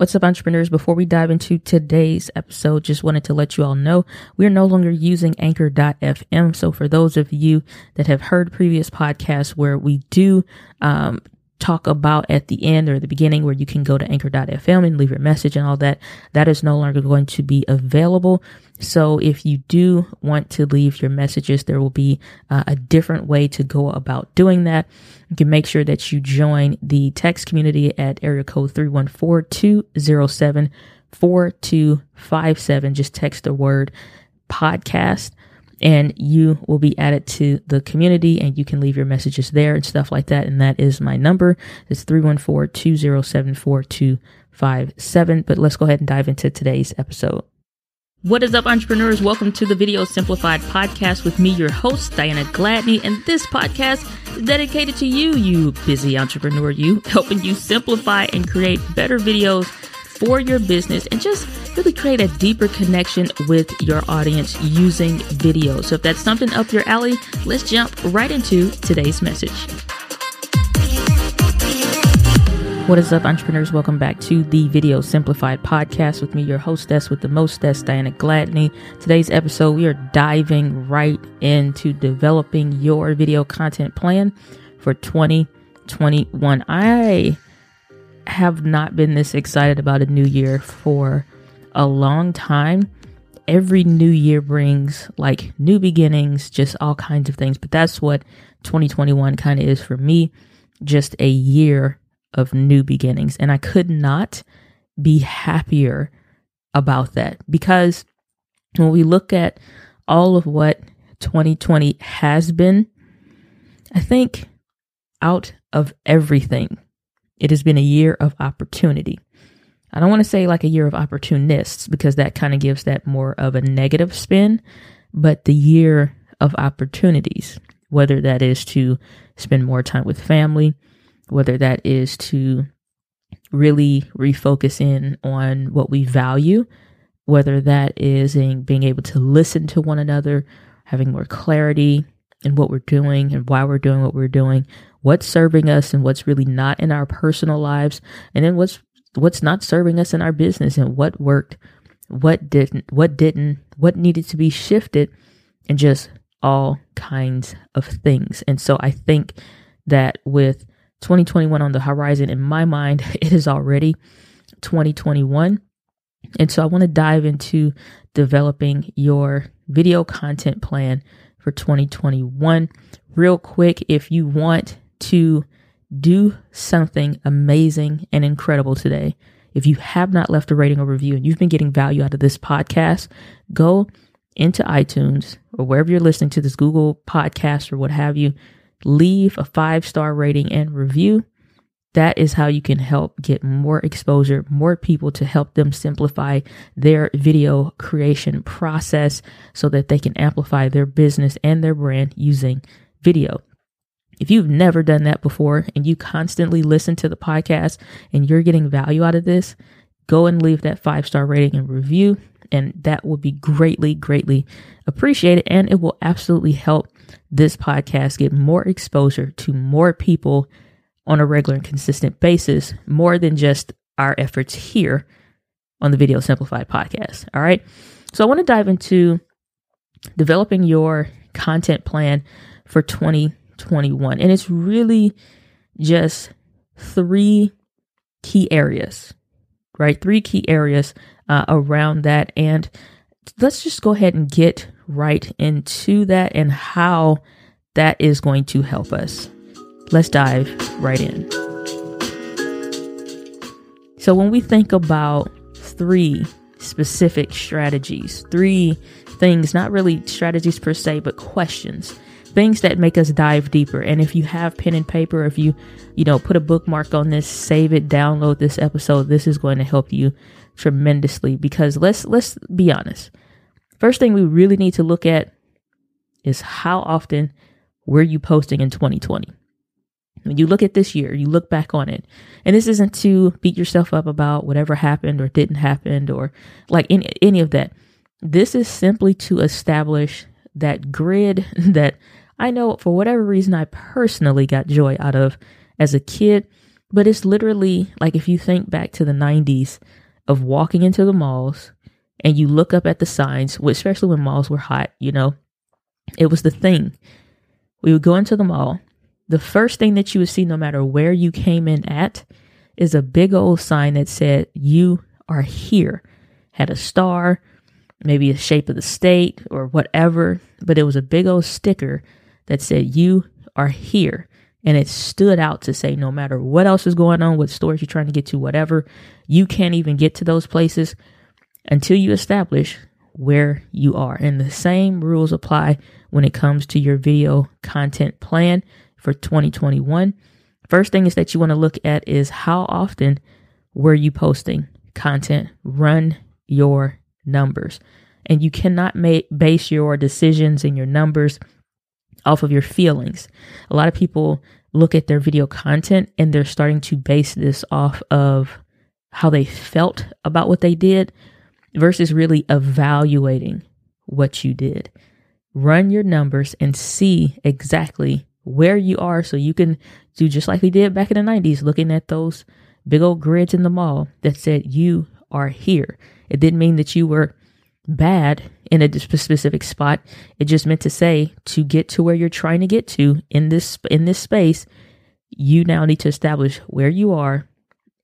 What's up, entrepreneurs? Before we dive into today's episode, just wanted to let you all know we are no longer using anchor.fm. So, for those of you that have heard previous podcasts where we do um, talk about at the end or the beginning where you can go to anchor.fm and leave your message and all that, that is no longer going to be available. So if you do want to leave your messages, there will be uh, a different way to go about doing that. You can make sure that you join the text community at area code 314-207-4257. Just text the word podcast and you will be added to the community and you can leave your messages there and stuff like that. And that is my number. It's 314-207-4257. But let's go ahead and dive into today's episode. What is up, entrepreneurs? Welcome to the Video Simplified podcast with me, your host, Diana Gladney. And this podcast is dedicated to you, you busy entrepreneur, you, helping you simplify and create better videos for your business and just really create a deeper connection with your audience using video. So if that's something up your alley, let's jump right into today's message. What is up, entrepreneurs? Welcome back to the Video Simplified podcast with me, your hostess with the mostess, Diana Gladney. Today's episode, we are diving right into developing your video content plan for 2021. I have not been this excited about a new year for a long time. Every new year brings like new beginnings, just all kinds of things. But that's what 2021 kind of is for me just a year of new beginnings. And I could not be happier about that because when we look at all of what 2020 has been, I think out of everything, it has been a year of opportunity. I don't want to say like a year of opportunists because that kind of gives that more of a negative spin, but the year of opportunities, whether that is to spend more time with family, whether that is to really refocus in on what we value, whether that is in being able to listen to one another, having more clarity in what we're doing and why we're doing what we're doing, what's serving us and what's really not in our personal lives, and then what's what's not serving us in our business and what worked, what didn't, what didn't, what needed to be shifted, and just all kinds of things. And so I think that with 2021 on the horizon, in my mind, it is already 2021. And so I want to dive into developing your video content plan for 2021. Real quick, if you want to do something amazing and incredible today. If you have not left a rating or review and you've been getting value out of this podcast, go into iTunes or wherever you're listening to this Google podcast or what have you, leave a five star rating and review. That is how you can help get more exposure, more people to help them simplify their video creation process so that they can amplify their business and their brand using video. If you've never done that before and you constantly listen to the podcast and you're getting value out of this, go and leave that five star rating and review. And that will be greatly, greatly appreciated. And it will absolutely help this podcast get more exposure to more people on a regular and consistent basis, more than just our efforts here on the Video Simplified podcast. All right. So I want to dive into developing your content plan for 2021. And it's really just three key areas, right? Three key areas uh, around that. And let's just go ahead and get right into that and how that is going to help us. Let's dive right in. So, when we think about three specific strategies, three things, not really strategies per se, but questions things that make us dive deeper. And if you have pen and paper, if you, you know, put a bookmark on this, save it, download this episode, this is going to help you tremendously because let's let's be honest. First thing we really need to look at is how often were you posting in 2020? When you look at this year, you look back on it, and this isn't to beat yourself up about whatever happened or didn't happen or like any, any of that. This is simply to establish that grid that I know for whatever reason I personally got joy out of as a kid. But it's literally like if you think back to the 90s of walking into the malls and you look up at the signs, especially when malls were hot, you know, it was the thing. We would go into the mall. The first thing that you would see, no matter where you came in at, is a big old sign that said, You are here. Had a star, maybe a shape of the state or whatever, but it was a big old sticker that said, You are here. And it stood out to say, no matter what else is going on, what stores you're trying to get to, whatever, you can't even get to those places until you establish where you are. And the same rules apply when it comes to your video content plan for 2021. First thing is that you want to look at is how often were you posting content? Run your numbers. And you cannot make base your decisions and your numbers off of your feelings. A lot of people look at their video content and they're starting to base this off of how they felt about what they did versus really evaluating what you did. Run your numbers and see exactly where you are so you can do just like we did back in the 90s, looking at those big old grids in the mall that said you are here. It didn't mean that you were bad in a specific spot. It just meant to say to get to where you're trying to get to in this in this space, you now need to establish where you are,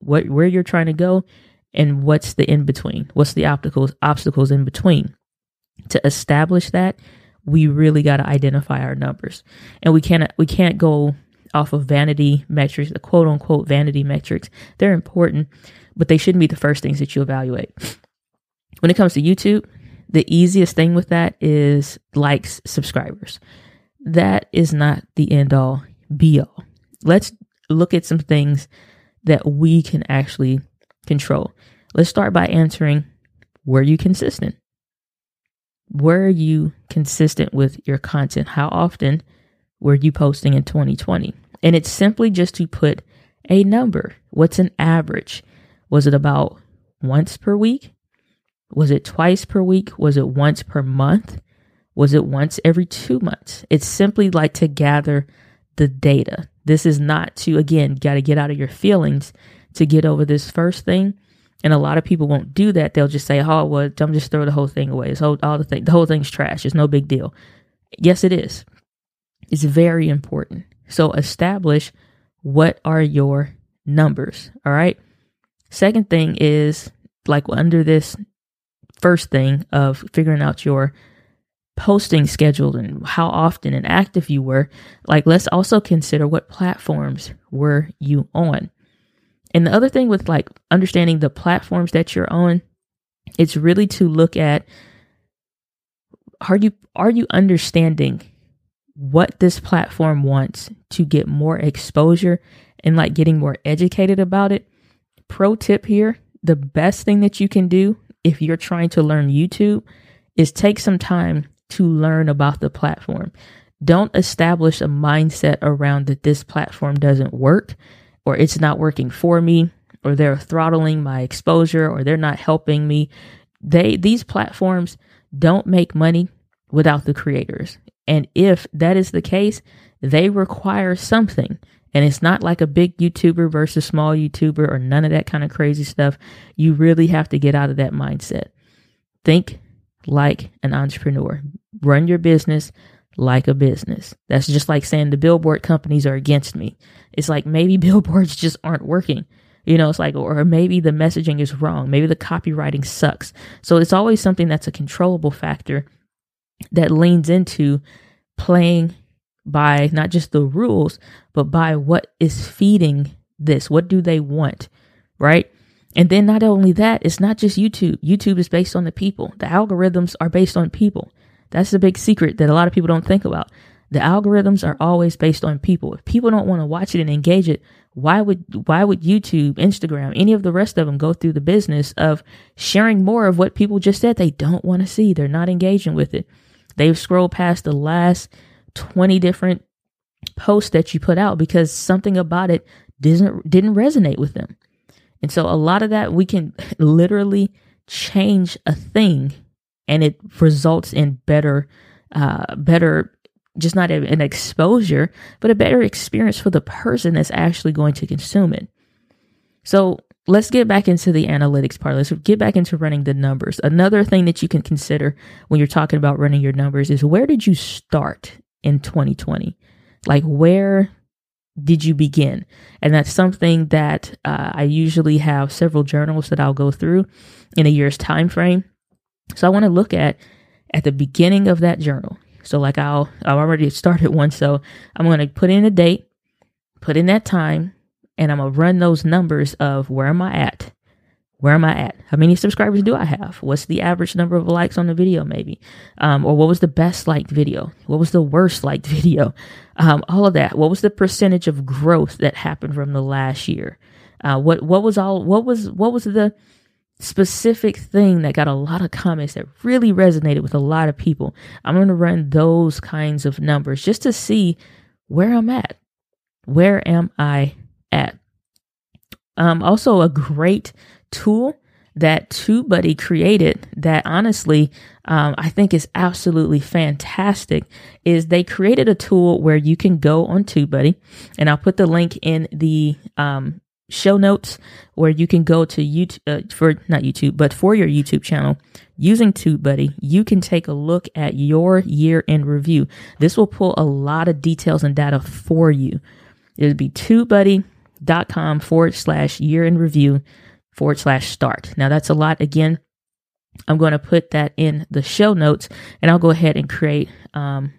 what where you're trying to go, and what's the in between. What's the obstacles obstacles in between. To establish that, we really got to identify our numbers, and we can't we can't go off of vanity metrics, the quote unquote vanity metrics. They're important, but they shouldn't be the first things that you evaluate. When it comes to YouTube, the easiest thing with that is likes, subscribers. That is not the end all be all. Let's look at some things that we can actually control. Let's start by answering were you consistent? Were you consistent with your content? How often were you posting in 2020? And it's simply just to put a number. What's an average? Was it about once per week? Was it twice per week? Was it once per month? Was it once every two months? It's simply like to gather the data. This is not to, again, got to get out of your feelings to get over this first thing. And a lot of people won't do that. They'll just say, oh, well, I'm just throw the whole thing away. It's all, the thing, the whole thing's trash. It's no big deal. Yes, it is. It's very important. So establish what are your numbers. All right. Second thing is like under this first thing of figuring out your posting schedule and how often and active you were, like let's also consider what platforms were you on. And the other thing with like understanding the platforms that you're on, it's really to look at are you are you understanding what this platform wants to get more exposure and like getting more educated about it? Pro tip here, the best thing that you can do if you're trying to learn YouTube is take some time to learn about the platform. Don't establish a mindset around that this platform doesn't work or it's not working for me or they're throttling my exposure or they're not helping me. They these platforms don't make money without the creators. And if that is the case, they require something. And it's not like a big YouTuber versus small YouTuber or none of that kind of crazy stuff. You really have to get out of that mindset. Think like an entrepreneur. Run your business like a business. That's just like saying the billboard companies are against me. It's like maybe billboards just aren't working. You know, it's like, or maybe the messaging is wrong. Maybe the copywriting sucks. So it's always something that's a controllable factor that leans into playing by not just the rules, but by what is feeding this. What do they want? Right. And then not only that, it's not just YouTube. YouTube is based on the people. The algorithms are based on people. That's the big secret that a lot of people don't think about. The algorithms are always based on people. If people don't want to watch it and engage it, why would why would YouTube, Instagram, any of the rest of them go through the business of sharing more of what people just said they don't want to see? They're not engaging with it. They've scrolled past the last 20 different posts that you put out because something about it didn't didn't resonate with them. And so a lot of that we can literally change a thing and it results in better uh better just not an exposure, but a better experience for the person that's actually going to consume it. So let's get back into the analytics part. Let's get back into running the numbers. Another thing that you can consider when you're talking about running your numbers is where did you start in 2020? Like, where did you begin? And that's something that uh, I usually have several journals that I'll go through in a year's time frame. So I want to look at at the beginning of that journal. So like I'll I've already started one, so I'm going to put in a date, put in that time, and I'm gonna run those numbers of where am I at where am I at? How many subscribers do I have? What's the average number of likes on the video, maybe? Um, or what was the best liked video? What was the worst liked video? Um, all of that. What was the percentage of growth that happened from the last year? Uh, what what was all? What was what was the specific thing that got a lot of comments that really resonated with a lot of people? I'm going to run those kinds of numbers just to see where I'm at. Where am I at? Um, also, a great tool that TubeBuddy created that honestly um, I think is absolutely fantastic is they created a tool where you can go on TubeBuddy and I'll put the link in the um, show notes where you can go to YouTube uh, for not YouTube but for your YouTube channel using TubeBuddy you can take a look at your year in review this will pull a lot of details and data for you it'll be tubebuddy.com forward slash year in review forward slash start. Now that's a lot. Again, I'm going to put that in the show notes and I'll go ahead and create um,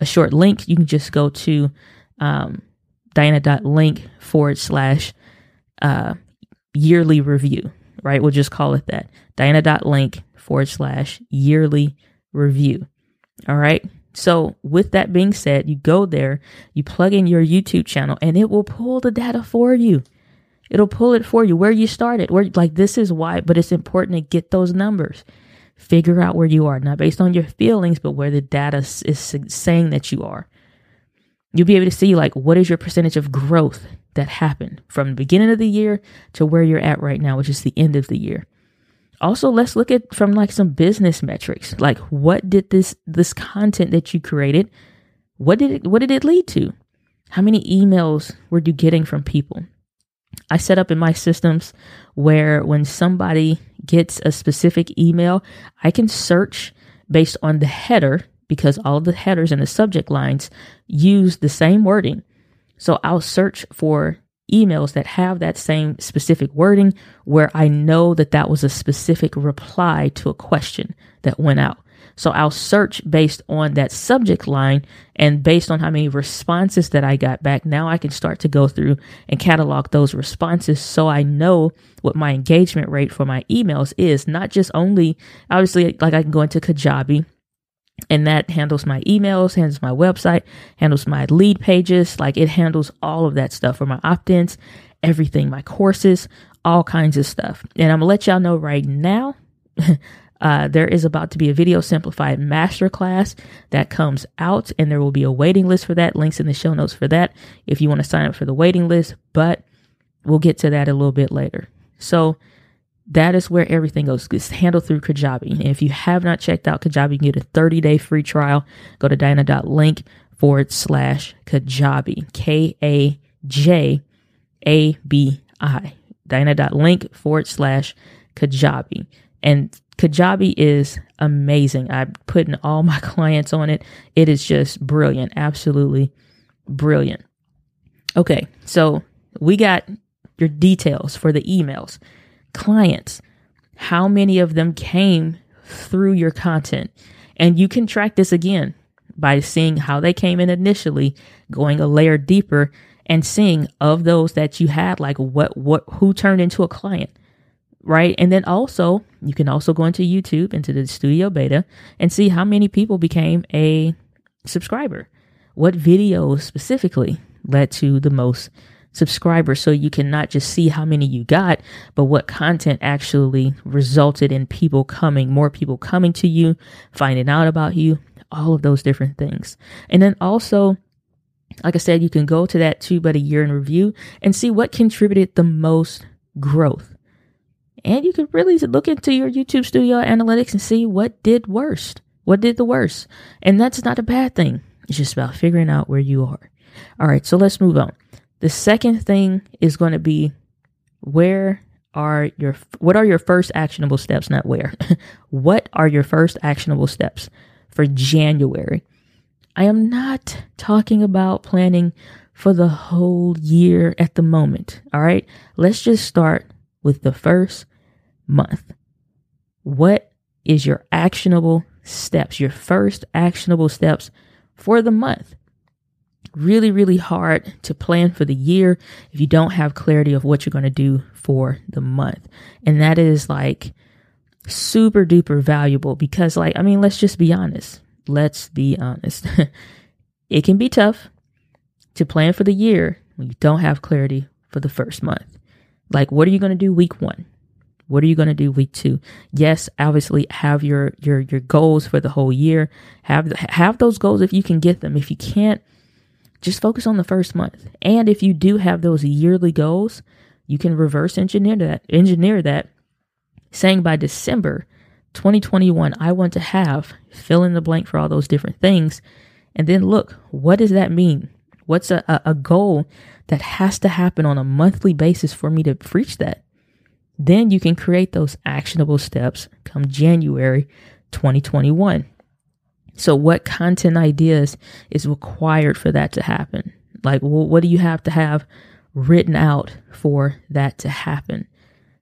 a short link. You can just go to um, diana.link forward slash uh, yearly review, right? We'll just call it that. Diana.link forward slash yearly review. All right. So, with that being said, you go there, you plug in your YouTube channel, and it will pull the data for you. It'll pull it for you where you started. Where like this is why, but it's important to get those numbers. Figure out where you are, not based on your feelings, but where the data is saying that you are. You'll be able to see like what is your percentage of growth that happened from the beginning of the year to where you're at right now, which is the end of the year. Also, let's look at from like some business metrics. Like what did this this content that you created, what did it what did it lead to? How many emails were you getting from people? I set up in my systems where when somebody gets a specific email, I can search based on the header because all of the headers and the subject lines use the same wording. So I'll search for emails that have that same specific wording where I know that that was a specific reply to a question that went out. So I'll search based on that subject line and based on how many responses that I got back. Now I can start to go through and catalog those responses so I know what my engagement rate for my emails is. Not just only, obviously, like I can go into Kajabi and that handles my emails, handles my website, handles my lead pages. Like it handles all of that stuff for my opt ins, everything, my courses, all kinds of stuff. And I'm gonna let y'all know right now. Uh, there is about to be a video simplified masterclass that comes out, and there will be a waiting list for that. Links in the show notes for that if you want to sign up for the waiting list, but we'll get to that a little bit later. So that is where everything goes. It's handled through Kajabi. If you have not checked out Kajabi, you can get a 30 day free trial. Go to diana.link forward slash Kajabi, K A J A B I. Diana.link forward slash Kajabi. And Kajabi is amazing. I put in all my clients on it. It is just brilliant. Absolutely brilliant. Okay, so we got your details for the emails. Clients, how many of them came through your content? And you can track this again by seeing how they came in initially, going a layer deeper and seeing of those that you had like what what who turned into a client right? And then also, you can also go into YouTube, into the studio beta, and see how many people became a subscriber. What videos specifically led to the most subscribers? So you can not just see how many you got, but what content actually resulted in people coming, more people coming to you, finding out about you, all of those different things. And then also, like I said, you can go to that TubeBuddy year in review and see what contributed the most growth and you can really look into your YouTube studio analytics and see what did worst. What did the worst? And that's not a bad thing. It's just about figuring out where you are. All right, so let's move on. The second thing is going to be where are your what are your first actionable steps not where? What are your first actionable steps for January? I am not talking about planning for the whole year at the moment all right? Let's just start with the first month. What is your actionable steps your first actionable steps for the month really, really hard to plan for the year if you don't have clarity of what you're going to do for the month. And that is like super duper valuable because, like, I mean, let's just be honest. Let's be honest. it can be tough to plan for the year when you don't have clarity for the first month. Like, what are you going to do week one? What are you going to do week two? Yes, obviously have your your your goals for the whole year. Have have those goals if you can get them. If you can't, just focus on the first month. And if you do have those yearly goals, you can reverse engineer that, engineer that, saying by December 2021, I want to have fill in the blank for all those different things. And then look, what does that mean? What's a, a, goal that has to happen on a monthly basis for me to reach that? Then you can create those actionable steps come January 2021. So, what content ideas is required for that to happen? Like, well, what do you have to have written out for that to happen?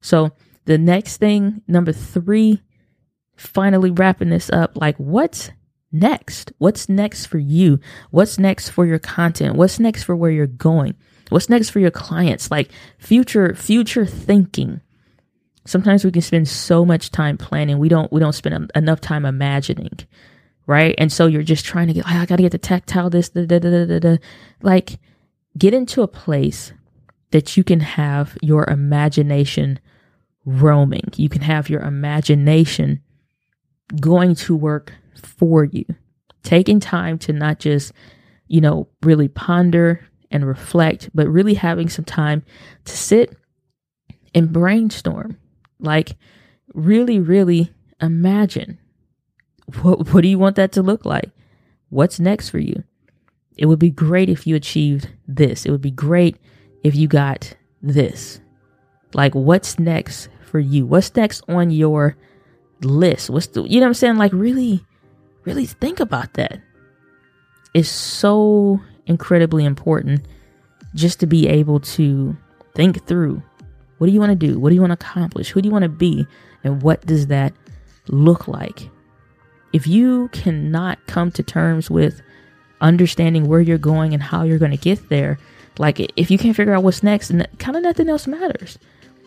So, the next thing, number three, finally wrapping this up, like, what's next? What's next for you? What's next for your content? What's next for where you're going? What's next for your clients? Like, future, future thinking. Sometimes we can spend so much time planning, we don't, we don't spend enough time imagining right? And so you're just trying to get, I got to get the tactile, this, da, da, da, da, da. like get into a place that you can have your imagination roaming. You can have your imagination going to work for you, taking time to not just, you know, really ponder and reflect, but really having some time to sit and brainstorm. Like, really, really imagine what, what do you want that to look like? What's next for you? It would be great if you achieved this. It would be great if you got this. Like, what's next for you? What's next on your list? What's the, you know what I'm saying? Like, really, really think about that. It's so incredibly important just to be able to think through what do you want to do? What do you want to accomplish? Who do you want to be? And what does that look like? If you cannot come to terms with understanding where you're going and how you're going to get there, like if you can't figure out what's next, kind of nothing else matters.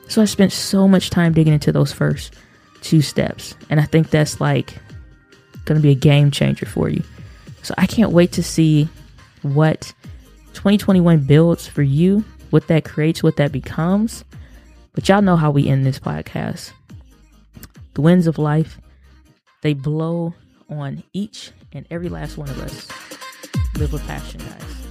So I spent so much time digging into those first two steps, and I think that's like going to be a game changer for you. So I can't wait to see what 2021 builds for you, what that creates, what that becomes. But y'all know how we end this podcast. The winds of life they blow on each and every last one of us. Live with passion, guys.